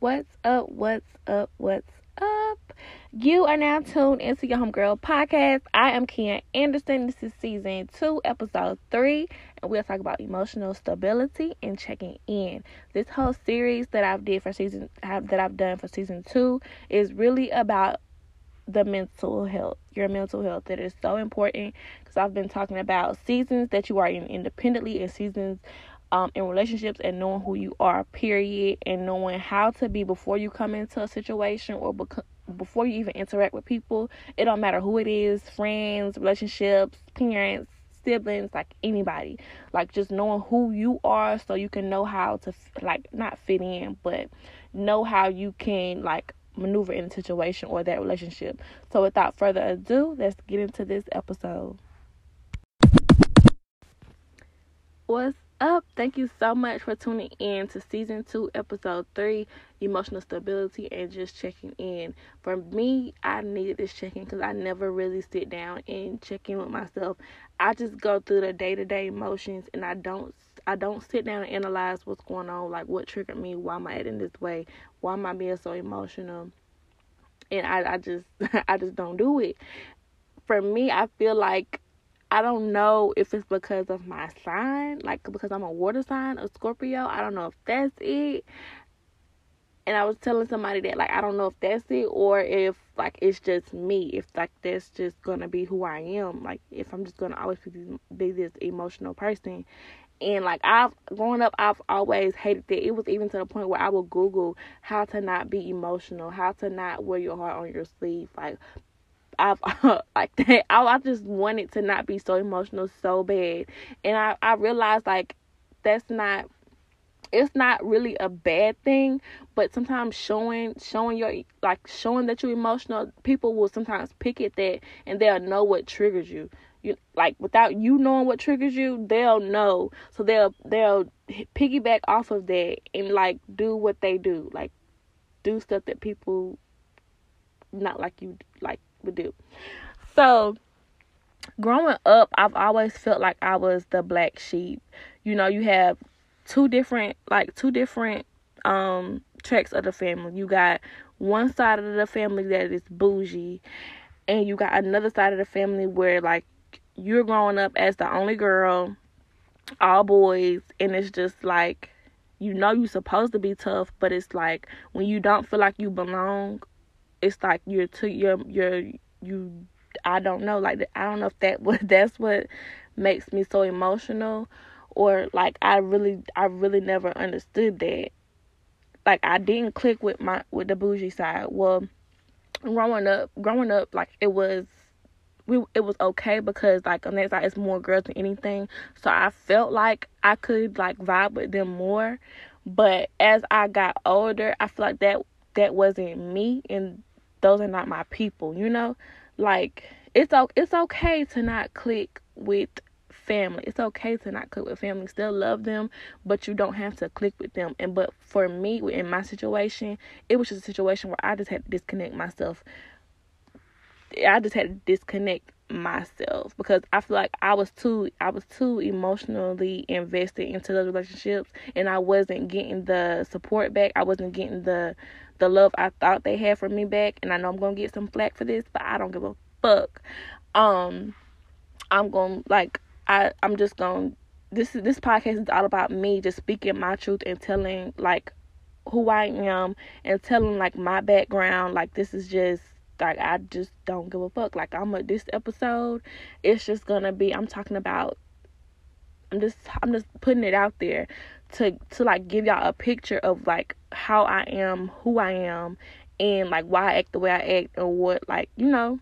What's up? What's up? What's up? You are now tuned into your homegirl podcast. I am Kian Anderson. This is season two, episode three, and we'll talk about emotional stability and checking in. This whole series that I've did for season that I've done for season two is really about the mental health, your mental health. That is so important because I've been talking about seasons that you are in independently and seasons um, in relationships and knowing who you are, period, and knowing how to be before you come into a situation or before you even interact with people. It don't matter who it is friends, relationships, parents, siblings, like anybody. Like just knowing who you are so you can know how to, like, not fit in, but know how you can, like, maneuver in a situation or that relationship. So without further ado, let's get into this episode. What's up? Thank you so much for tuning in to season two, episode three emotional stability and just checking in. For me, I needed this checking because I never really sit down and check in with myself. I just go through the day to day emotions and I don't. I don't sit down and analyze what's going on, like what triggered me, why am I acting this way, why am I being so emotional, and I, I just, I just don't do it. For me, I feel like I don't know if it's because of my sign, like because I'm a water sign, a Scorpio. I don't know if that's it. And I was telling somebody that like I don't know if that's it or if like it's just me. If like that's just gonna be who I am. Like if I'm just gonna always be, be this emotional person. And like I've growing up, I've always hated that. It was even to the point where I would Google how to not be emotional, how to not wear your heart on your sleeve, like I've like that. I, I just wanted to not be so emotional so bad, and I I realized like that's not it's not really a bad thing but sometimes showing showing your like showing that you're emotional people will sometimes pick at that and they'll know what triggers you you like without you knowing what triggers you they'll know so they'll they'll piggyback off of that and like do what they do like do stuff that people not like you like would do. So, growing up, I've always felt like I was the black sheep. You know, you have two different like two different um tracks of the family. You got one side of the family that is bougie and you got another side of the family where like you're growing up as the only girl, all boys, and it's just like you know you're supposed to be tough, but it's like when you don't feel like you belong it's like you're to you're you're you I don't know like I don't know if that what that's what makes me so emotional or like I really I really never understood that. Like I didn't click with my with the bougie side. Well growing up growing up like it was we it was okay because like on that side it's more girls than anything. So I felt like I could like vibe with them more. But as I got older I feel like that that wasn't me. And those are not my people, you know? Like it's it's okay to not click with family. It's okay to not click with family. Still love them, but you don't have to click with them. And but for me, in my situation, it was just a situation where I just had to disconnect myself. I just had to disconnect myself because I feel like I was too I was too emotionally invested into those relationships and I wasn't getting the support back. I wasn't getting the the love I thought they had for me back. And I know I'm gonna get some flack for this, but I don't give a fuck. Um, I'm gonna like I I'm just gonna this this podcast is all about me just speaking my truth and telling like who I am and telling like my background. Like this is just like I just don't give a fuck. Like I'm a this episode, it's just gonna be I'm talking about I'm just I'm just putting it out there to to like give y'all a picture of like how I am, who I am, and like why I act the way I act, and what like you know,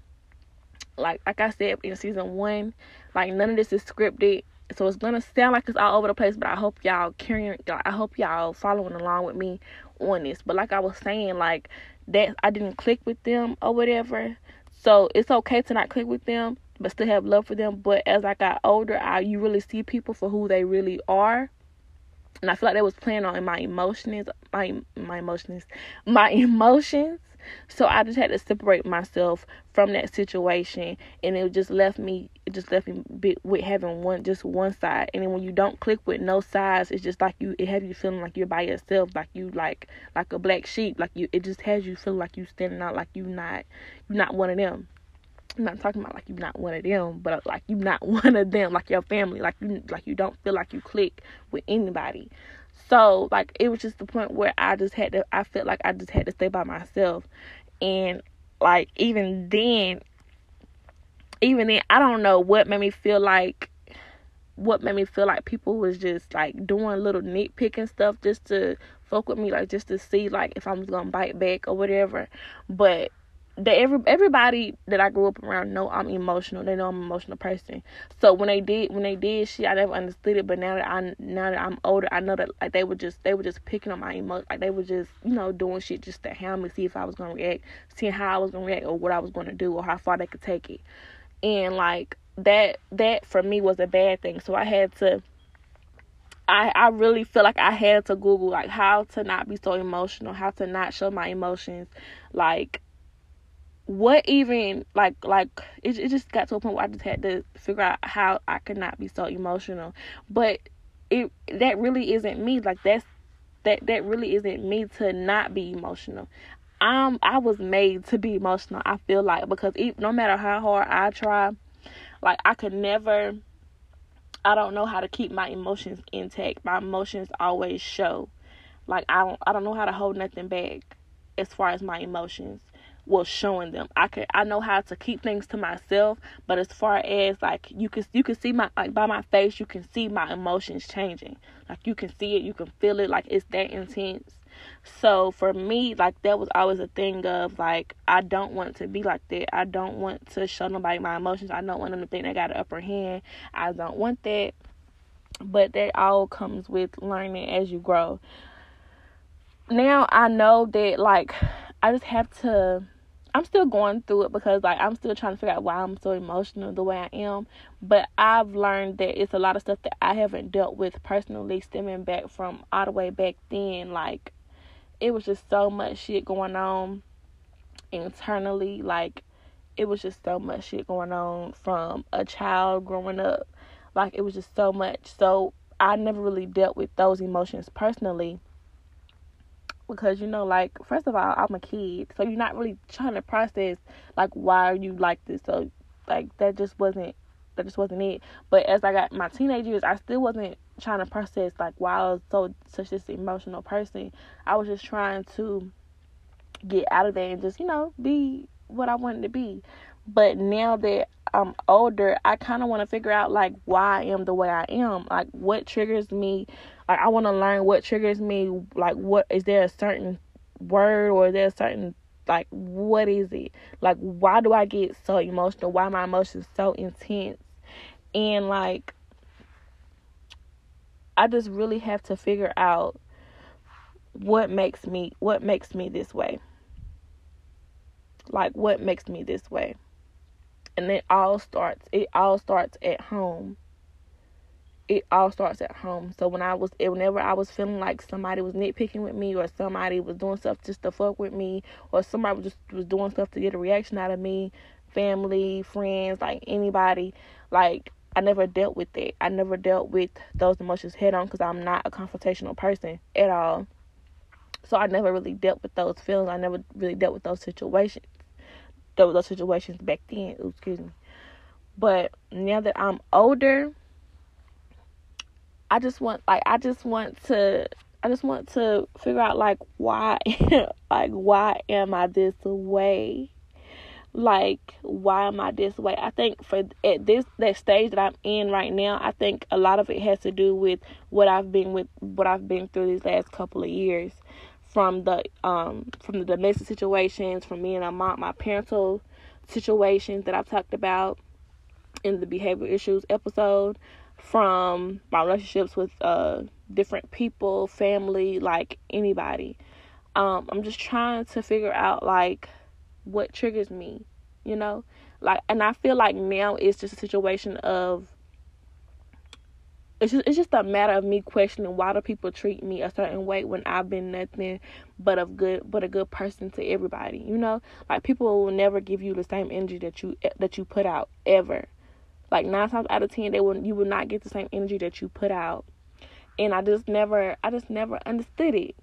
like like I said in season one, like none of this is scripted, so it's gonna sound like it's all over the place. But I hope y'all carrying, I hope y'all following along with me on this. But like I was saying, like that I didn't click with them or whatever, so it's okay to not click with them, but still have love for them. But as I got older, I you really see people for who they really are. And I feel like that was playing on my emotions, my my emotions, my emotions, So I just had to separate myself from that situation, and it just left me. It just left me with having one, just one side. And then when you don't click with no sides, it's just like you. It has you feeling like you're by yourself, like you like like a black sheep. Like you, it just has you feeling like you standing out, like you not, you not one of them. I'm not talking about like you're not one of them, but uh, like you're not one of them, like your family, like you like you don't feel like you click with anybody. So like it was just the point where I just had to I felt like I just had to stay by myself. And like even then even then I don't know what made me feel like what made me feel like people was just like doing little nitpicking stuff just to fuck with me like just to see like if I was gonna bite back or whatever. But that every everybody that I grew up around know I'm emotional. They know I'm an emotional person. So when they did when they did shit, I never understood it. But now that I now that I'm older, I know that like they were just they were just picking on my emotions. Like they were just you know doing shit just to help me see if I was gonna react, seeing how I was gonna react or what I was gonna do or how far they could take it. And like that that for me was a bad thing. So I had to. I, I really feel like I had to Google like how to not be so emotional, how to not show my emotions, like what even like like it, it just got to a point where I just had to figure out how I could not be so emotional. But it that really isn't me. Like that's that that really isn't me to not be emotional. I'm I was made to be emotional. I feel like because no matter how hard I try, like I could never. I don't know how to keep my emotions intact. My emotions always show. Like I don't I don't know how to hold nothing back as far as my emotions was showing them. I could I know how to keep things to myself, but as far as like you can you can see my like by my face you can see my emotions changing. Like you can see it, you can feel it, like it's that intense. So for me, like that was always a thing of like I don't want to be like that. I don't want to show nobody my emotions. I don't want them to think they got an upper hand. I don't want that. But that all comes with learning as you grow. Now I know that like I just have to I'm still going through it because like I'm still trying to figure out why I'm so emotional the way I am. But I've learned that it's a lot of stuff that I haven't dealt with personally stemming back from all the way back then. Like it was just so much shit going on internally. Like it was just so much shit going on from a child growing up. Like it was just so much. So I never really dealt with those emotions personally because you know like first of all i'm a kid so you're not really trying to process like why are you like this so like that just wasn't that just wasn't it. But as i got my teenage years i still wasn't trying to process like why i was so such this emotional person. I was just trying to get out of there and just you know be what i wanted to be but now that I'm older, I kind of want to figure out like why I am the way I am. Like what triggers me. Like I want to learn what triggers me. Like what is there a certain word or is there a certain like what is it? Like why do I get so emotional? Why my emotions so intense? And like I just really have to figure out what makes me what makes me this way. Like what makes me this way and it all starts it all starts at home. It all starts at home. So when i was whenever i was feeling like somebody was nitpicking with me or somebody was doing stuff just to fuck with me or somebody was just was doing stuff to get a reaction out of me family friends like anybody like i never dealt with it. I never dealt with those emotions head on because i'm not a confrontational person at all. So i never really dealt with those feelings. I never really dealt with those situations those, those situations back then. Ooh, excuse me. But now that I'm older, I just want like I just want to I just want to figure out like why like why am I this way? Like why am I this way? I think for at this that stage that I'm in right now, I think a lot of it has to do with what I've been with what I've been through these last couple of years from the um from the domestic situations, from me and my mom, my parental situations that I've talked about in the behavior issues episode, from my relationships with uh different people, family, like anybody. Um, I'm just trying to figure out like what triggers me, you know? Like and I feel like now it's just a situation of it's just it's just a matter of me questioning why do people treat me a certain way when I've been nothing but of good but a good person to everybody. You know, like people will never give you the same energy that you eh, that you put out ever. Like nine times out of ten, they will you will not get the same energy that you put out. And I just never I just never understood it.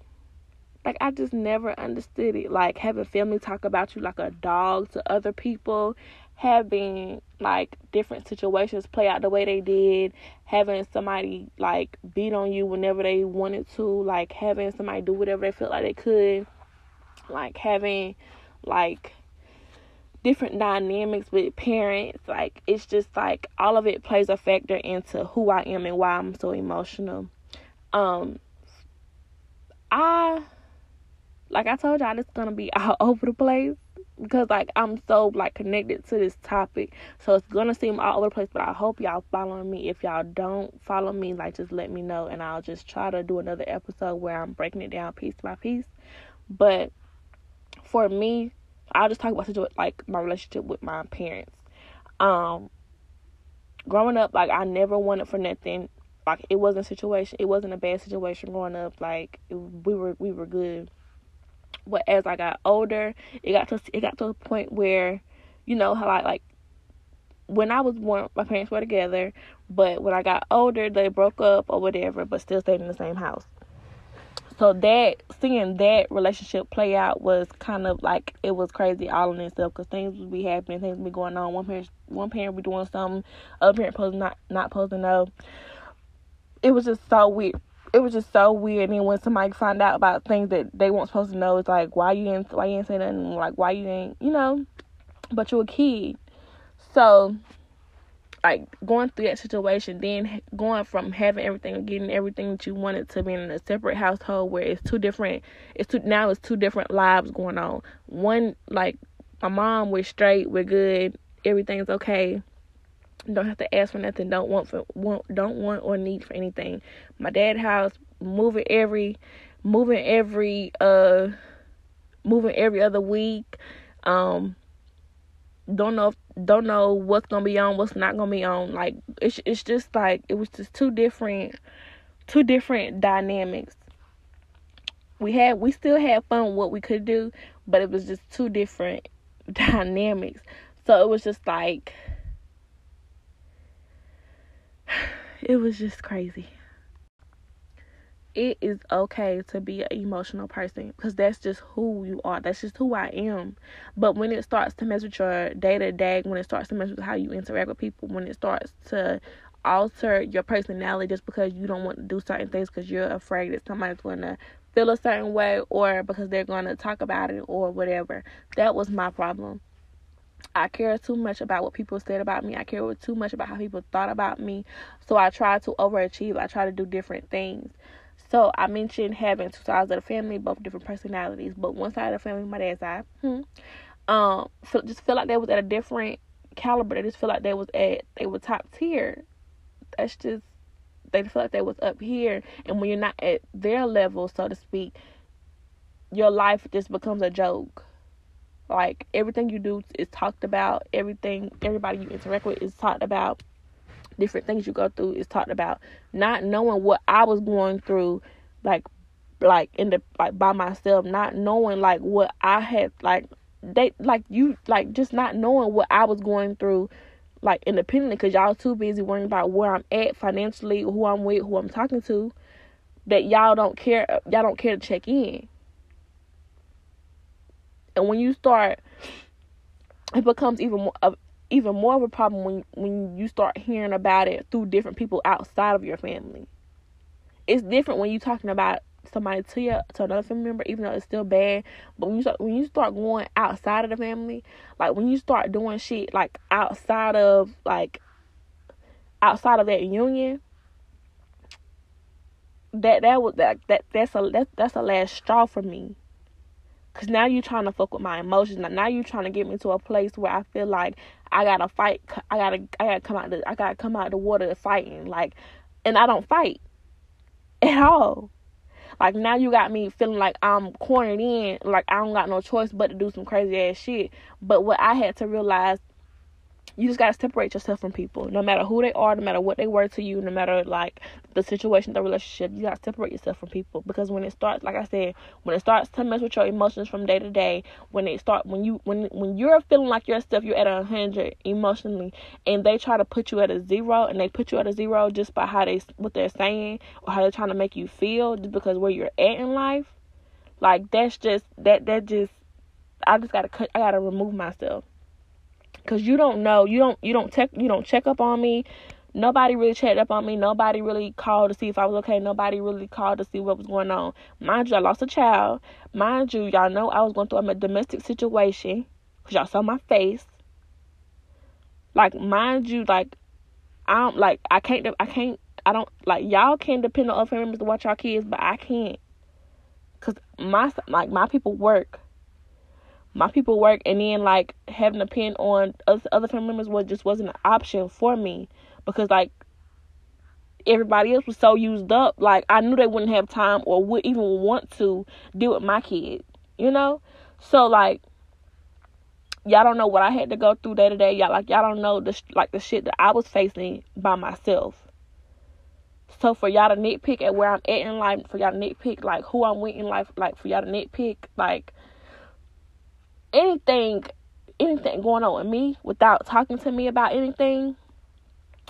Like I just never understood it. Like having family talk about you like a dog to other people, having like different situations play out the way they did, having somebody like beat on you whenever they wanted to, like having somebody do whatever they felt like they could, like having like different dynamics with parents. Like it's just like all of it plays a factor into who I am and why I'm so emotional. Um I like I told y'all, it's gonna be all over the place because like I'm so like connected to this topic, so it's gonna seem all over the place. But I hope y'all following me. If y'all don't follow me, like just let me know, and I'll just try to do another episode where I'm breaking it down piece by piece. But for me, I'll just talk about it like my relationship with my parents. Um, growing up, like I never wanted for nothing. Like it wasn't a situation. It wasn't a bad situation growing up. Like we were we were good but as I got older, it got to it got to a point where, you know, how I like when I was born, my parents were together, but when I got older, they broke up or whatever, but still stayed in the same house. So that seeing that relationship play out was kind of like it was crazy all in itself because things would be happening, things would be going on. One parent, one parent be doing something, other parent supposed not not to know. It was just so weird it was just so weird. And when somebody find out about things that they weren't supposed to know, it's like, why you ain't, why you ain't say nothing? Like, why you didn't, you know? But you're a kid, so like going through that situation, then going from having everything and getting everything that you wanted to being in a separate household where it's two different. It's two now. It's two different lives going on. One like my mom, we're straight, we're good, everything's okay don't have to ask for nothing don't want for want don't want or need for anything. My dad house moving every moving every uh moving every other week. Um don't know if, don't know what's gonna be on what's not gonna be on. Like it's it's just like it was just two different two different dynamics. We had we still had fun what we could do but it was just two different dynamics. So it was just like it was just crazy. It is okay to be an emotional person because that's just who you are. That's just who I am. But when it starts to mess with your day to day, when it starts to mess with how you interact with people, when it starts to alter your personality just because you don't want to do certain things because you're afraid that somebody's going to feel a certain way or because they're going to talk about it or whatever. That was my problem. I care too much about what people said about me. I care too much about how people thought about me. So I try to overachieve. I try to do different things. So I mentioned having two sides of the family, both different personalities. But one side of the family, my dad's side, hmm, um, just feel like they was at a different caliber. They just feel like they was at they were top tier. That's just they feel like they was up here. And when you're not at their level, so to speak, your life just becomes a joke like everything you do is talked about. Everything everybody you interact with is talked about. Different things you go through is talked about. Not knowing what I was going through, like like in the like by myself, not knowing like what I had like they like you like just not knowing what I was going through like independently because y'all too busy worrying about where I'm at financially, who I'm with, who I'm talking to, that y'all don't care y'all don't care to check in. And when you start, it becomes even more of even more of a problem when when you start hearing about it through different people outside of your family. It's different when you're talking about somebody to your to another family member, even though it's still bad. But when you start when you start going outside of the family, like when you start doing shit like outside of like outside of that union, that that was that that that's a that, that's a last straw for me. Cause now you're trying to fuck with my emotions. Now you're trying to get me to a place where I feel like I gotta fight. I gotta I gotta come out. The, I gotta come out the water fighting. Like, and I don't fight at all. Like now you got me feeling like I'm cornered in. Like I don't got no choice but to do some crazy ass shit. But what I had to realize you just gotta separate yourself from people. No matter who they are, no matter what they were to you, no matter like the situation, the relationship, you gotta separate yourself from people. Because when it starts, like I said, when it starts to mess with your emotions from day to day, when it start when you when when you're feeling like yourself, you're at a hundred emotionally, and they try to put you at a zero, and they put you at a zero just by how they what they're saying or how they're trying to make you feel, just because where you're at in life. Like that's just that that just I just gotta cut. I gotta remove myself because you don't know. You don't. You don't check. You don't check up on me. Nobody really checked up on me. Nobody really called to see if I was okay. Nobody really called to see what was going on. Mind you, I lost a child. Mind you, y'all know I was going through a domestic situation because y'all saw my face. Like, mind you, like, I don't like. I can't. I can't. I don't like. Y'all can depend on other members to watch our kids, but I can't. Cause my like my people work my people work and then like having to depend on us other family members was just wasn't an option for me because like everybody else was so used up. Like i knew they wouldn't have time or would even want to deal with my kid you know? So like y'all don't know what i had to go through day to day. Y'all like y'all don't know the like the shit that i was facing by myself. So for y'all to nitpick at where i'm at in life for y'all to nitpick like who i'm with in life like for y'all to nitpick like anything anything going on with me without talking to me about anything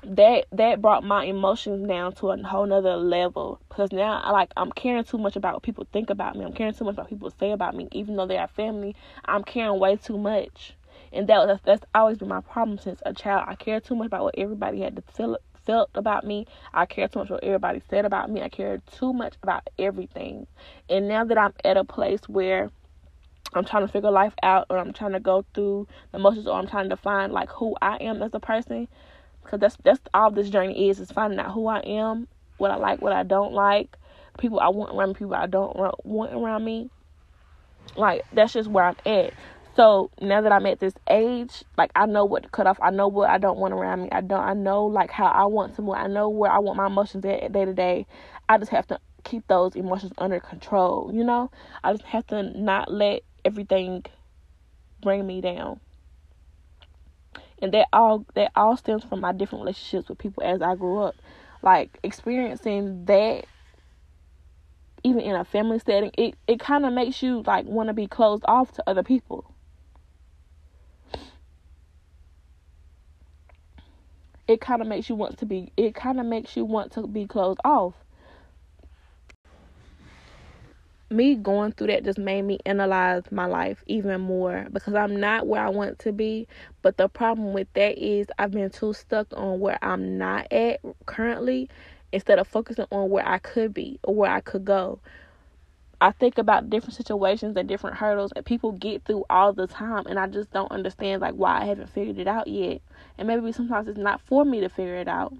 that that brought my emotions down to a whole nother level because now I like I'm caring too much about what people think about me. I'm caring too much about what people say about me, even though they are family. I'm caring way too much, and that was, that's always been my problem since a child. I care too much about what everybody had to feel felt about me. I care too much what everybody said about me. I care too much about everything, and now that I'm at a place where I'm trying to figure life out or I'm trying to go through the emotions or I'm trying to find like who I am as a person because that's that's all this journey is is finding out who I am, what I like, what I don't like, people I want around me, people I don't want around me. Like that's just where I'm at. So now that I'm at this age, like I know what to cut off. I know what I don't want around me. I don't. I know like how I want to move. I know where I want my emotions at day to day. I just have to keep those emotions under control. You know, I just have to not let everything bring me down. And that all that all stems from my different relationships with people as I grew up. Like experiencing that even in a family setting, it, it kind of makes you like want to be closed off to other people. It kind of makes you want to be it kind of makes you want to be closed off me going through that just made me analyze my life even more because I'm not where I want to be. But the problem with that is I've been too stuck on where I'm not at currently instead of focusing on where I could be or where I could go. I think about different situations and different hurdles that people get through all the time and I just don't understand like why I haven't figured it out yet. And maybe sometimes it's not for me to figure it out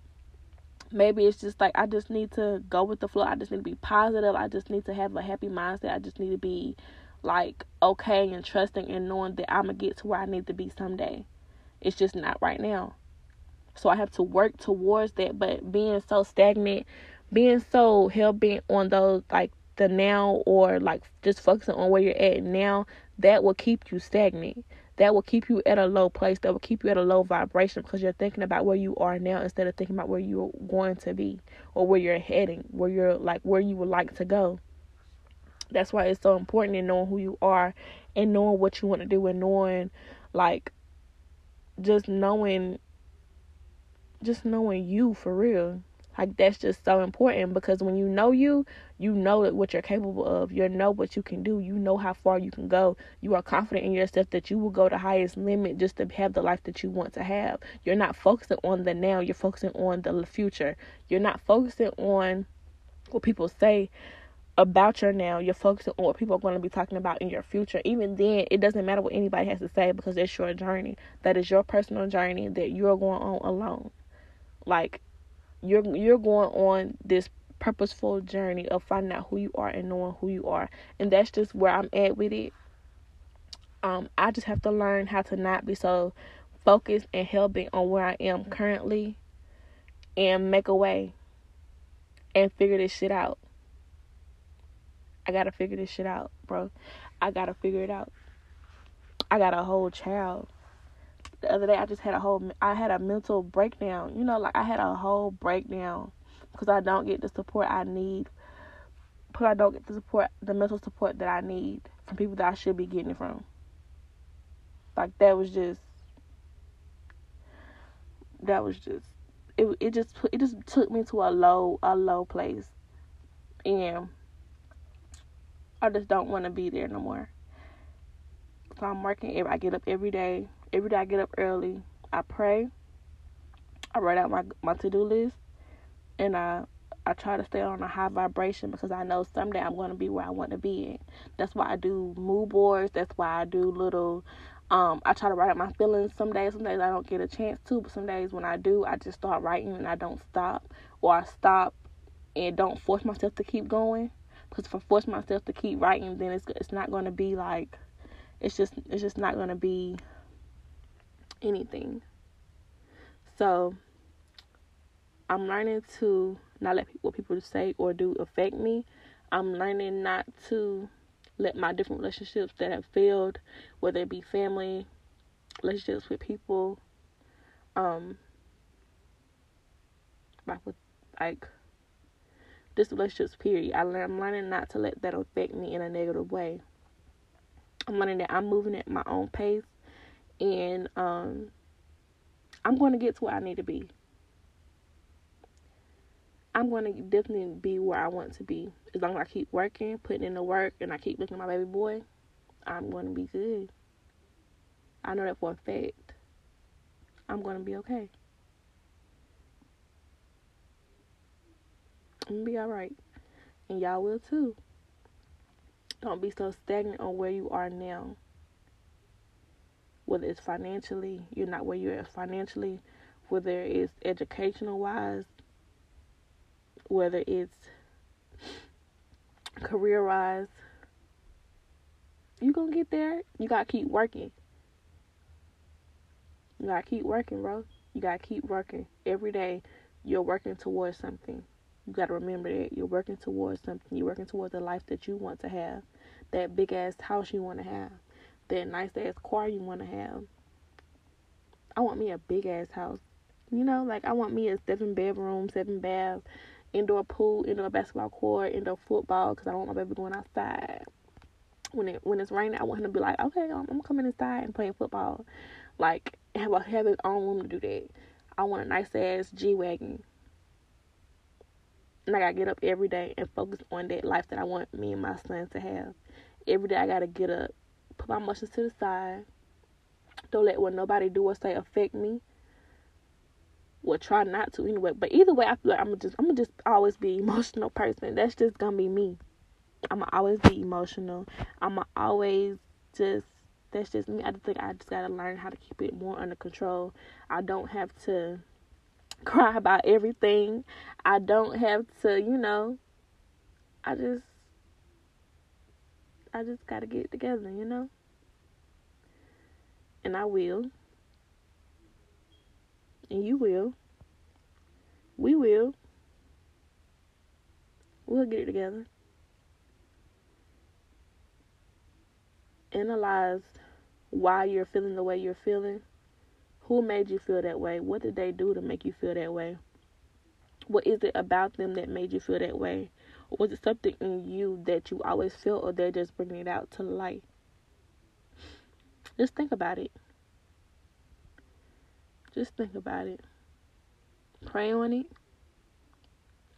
maybe it's just like I just need to go with the flow. I just need to be positive. I just need to have a happy mindset. I just need to be like okay and trusting and knowing that I'm gonna get to where I need to be someday. It's just not right now. So I have to work towards that. But being so stagnant, being so hell bent on those like the now or like just focusing on where you're at now, that will keep you stagnant that will keep you at a low place that will keep you at a low vibration because you're thinking about where you are now instead of thinking about where you're going to be or where you're heading where you're like where you would like to go. That's why it's so important in knowing who you are and knowing what you want to do and knowing like just knowing just knowing you for real like that's just so important because when you know you, you know what you're capable of. You know what you can do. You know how far you can go. You are confident in yourself that you will go the highest limit just to have the life that you want to have. You're not focusing on the now, you're focusing on the future. You're not focusing on what people say about your now. You're focusing on what people are going to be talking about in your future. Even then, it doesn't matter what anybody has to say because it's your journey. That is your personal journey that you're going on alone. Like you're you're going on this purposeful journey of finding out who you are and knowing who you are. And that's just where I'm at with it. Um, I just have to learn how to not be so focused and hell bent on where I am currently and make a way and figure this shit out. I gotta figure this shit out, bro. I gotta figure it out. I got a whole child the other day I just had a whole I had a mental breakdown. You know, like I had a whole breakdown because I don't get the support I need. Because I don't get the support, the mental support that I need from people that I should be getting it from. Like that was just that was just it it just it just took me to a low a low place and I just don't want to be there no more. So I'm working. Every I get up every day. Every day I get up early. I pray. I write out my my to do list, and I I try to stay on a high vibration because I know someday I'm going to be where I want to be. That's why I do mood boards. That's why I do little. Um, I try to write out my feelings. Some days, some days I don't get a chance to, but some days when I do, I just start writing and I don't stop, or I stop and don't force myself to keep going. Because if I force myself to keep writing, then it's it's not going to be like it's just it's just not going to be anything. So I'm learning to not let what people say or do affect me. I'm learning not to let my different relationships that have failed, whether it be family, relationships with people, um, like with like this relationships period. I learn, I'm learning not to let that affect me in a negative way. I'm learning that I'm moving at my own pace and um, I'm going to get to where I need to be. I'm going to definitely be where I want to be. As long as I keep working, putting in the work, and I keep looking at my baby boy, I'm going to be good. I know that for a fact. I'm going to be okay. I'm going to be alright. And y'all will too. Don't be so stagnant on where you are now. Whether it's financially, you're not where you're at financially, whether it's educational wise, whether it's career wise. You gonna get there. You gotta keep working. You gotta keep working, bro. You gotta keep working. Every day you're working towards something. You gotta remember that you're working towards something. You're working towards the life that you want to have. That big ass house you wanna have. That nice ass car you wanna have. I want me a big ass house. You know, like I want me a seven bedroom, seven bath, indoor pool, indoor basketball court, indoor football because I don't want my baby going outside. When it when it's raining, I want him to be like, okay, I'm, I'm coming inside and playing football. Like have a have his own room to do that. I want a nice ass G wagon. And I gotta get up every day and focus on that life that I want me and my son to have. Every day I gotta get up, put my emotions to the side. Don't let what nobody do or say affect me. Well try not to anyway. But either way i feel like i'm just i'm just always be emotional person. That's just gonna be me. I'm gonna always be emotional. I'm gonna always just that's just me. I just think i just gotta learn how to keep it more under control. I don't have to cry about everything. I don't have to you know i just i just gotta get it together you know and i will and you will. We will. We'll get it together. Analyze why you're feeling the way you're feeling. Who made you feel that way? What did they do to make you feel that way? What is it about them that made you feel that way? Was it something in you that you always felt, or they're just bringing it out to light? Just think about it. Just think about it. Pray on it.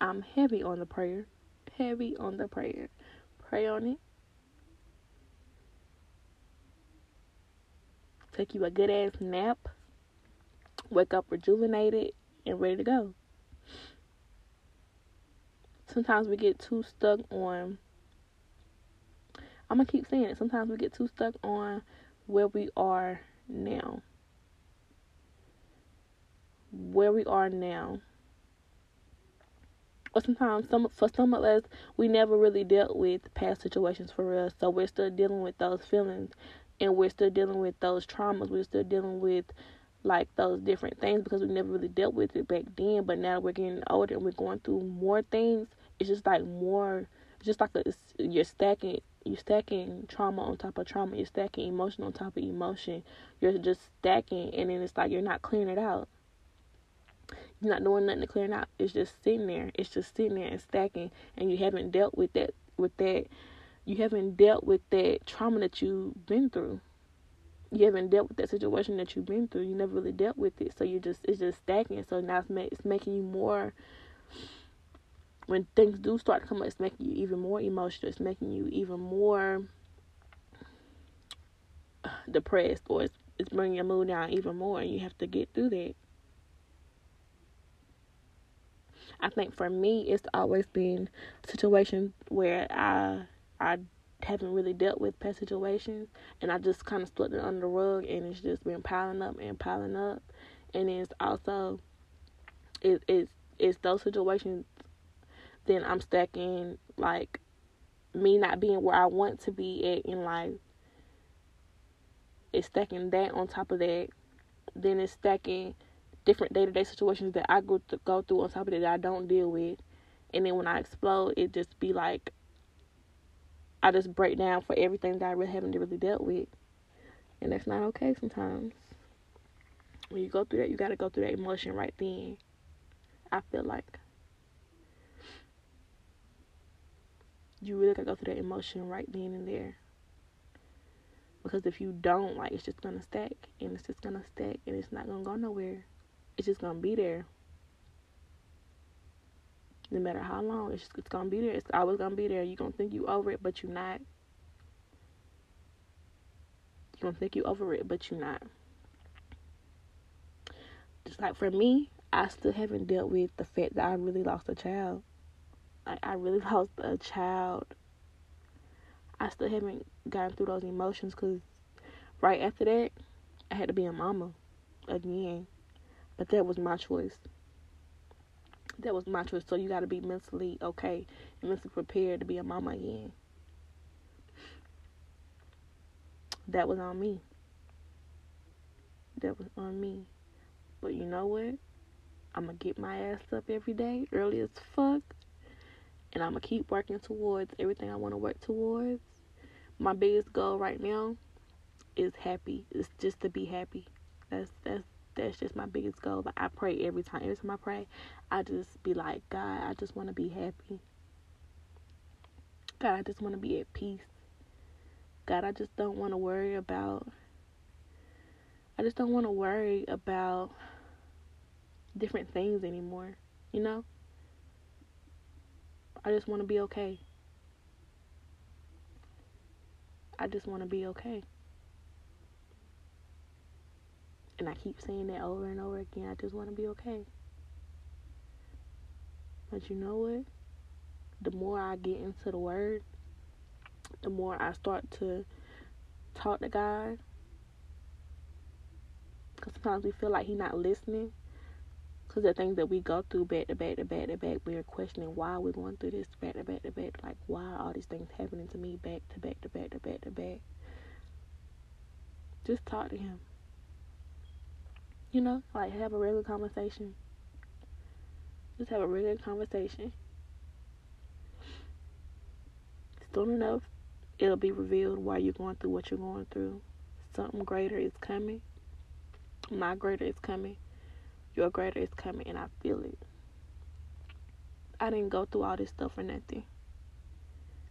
I'm heavy on the prayer. Heavy on the prayer. Pray on it. Take you a good ass nap. Wake up rejuvenated and ready to go. Sometimes we get too stuck on I'm gonna keep saying it. Sometimes we get too stuck on where we are now where we are now. Or sometimes some for some of us we never really dealt with past situations for us. So we're still dealing with those feelings and we're still dealing with those traumas. We're still dealing with like those different things because we never really dealt with it back then. But now we're getting older and we're going through more things. It's just like more. It's just like a, you're stacking you're stacking trauma on top of trauma. You're stacking emotion on top of emotion. You're just stacking, and then it's like you're not clearing it out. You're not doing nothing to clear it out. It's just sitting there. It's just sitting there and stacking, and you haven't dealt with that. With that, you haven't dealt with that trauma that you've been through. You haven't dealt with that situation that you've been through. You never really dealt with it, so you just it's just stacking. So now it's, ma- it's making you more when things do start to come up, it's making you even more emotional. It's making you even more uh, depressed, or it's, it's bringing your mood down even more, and you have to get through that. I think for me, it's always been situations where I I haven't really dealt with past situations, and I just kind of swept it under the rug, and it's just been piling up and piling up, and it's also it, it's it's those situations then I'm stacking like me not being where I want to be at in life. It's stacking that on top of that. Then it's stacking different day to day situations that I go to go through on top of that, that I don't deal with. And then when I explode, it just be like I just break down for everything that I really haven't really dealt with. And that's not okay sometimes. When you go through that, you got to go through that emotion right then. I feel like. You really gotta go through that emotion right then and there. Because if you don't, like, it's just gonna stack and it's just gonna stack and it's not gonna go nowhere. It's just gonna be there. No matter how long, it's just it's gonna be there. It's always gonna be there. You're gonna think you over it, but you're not. You're gonna think you over it, but you're not. Just like for me, I still haven't dealt with the fact that I really lost a child. Like I really lost a child. I still haven't gotten through those emotions because right after that, I had to be a mama again. But that was my choice. That was my choice. So you got to be mentally okay and mentally prepared to be a mama again. That was on me. That was on me. But you know what? I'm going to get my ass up every day, early as fuck, and I'm gonna keep working towards everything I want to work towards. My biggest goal right now is happy. It's just to be happy. That's that's that's just my biggest goal. But I pray every time. Every time I pray, I just be like, God, I just want to be happy. God, I just want to be at peace. God, I just don't want to worry about. I just don't want to worry about different things anymore. You know. I just want to be okay. I just want to be okay. And I keep saying that over and over again. I just want to be okay. But you know what? The more I get into the word, the more I start to talk to God. Because sometimes we feel like He's not listening. Because the things that we go through back to back to back to back, we're questioning why we're going through this back to back to back. Like, why are all these things happening to me back to back to back to back to back? Just talk to him. You know, like have a regular conversation. Just have a regular conversation. Soon enough, it'll be revealed why you're going through what you're going through. Something greater is coming. My greater is coming your greater is coming and I feel it. I didn't go through all this stuff for nothing.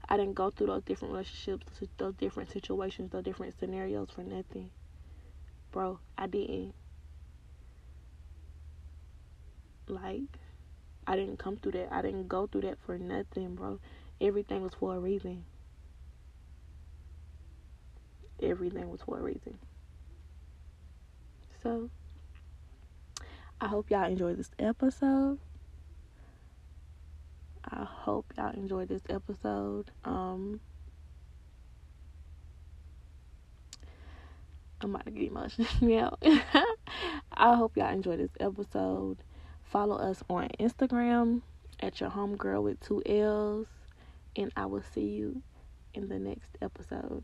I didn't go through those different relationships, those different situations, those different scenarios for nothing. Bro, I didn't. Like, I didn't come through that. I didn't go through that for nothing, bro. Everything was for a reason. Everything was for a reason. So, I hope y'all enjoyed this episode. I hope y'all enjoyed this episode. Um, I'm about to get emotional now. I hope y'all enjoyed this episode. Follow us on Instagram at your homegirl with two L's, and I will see you in the next episode.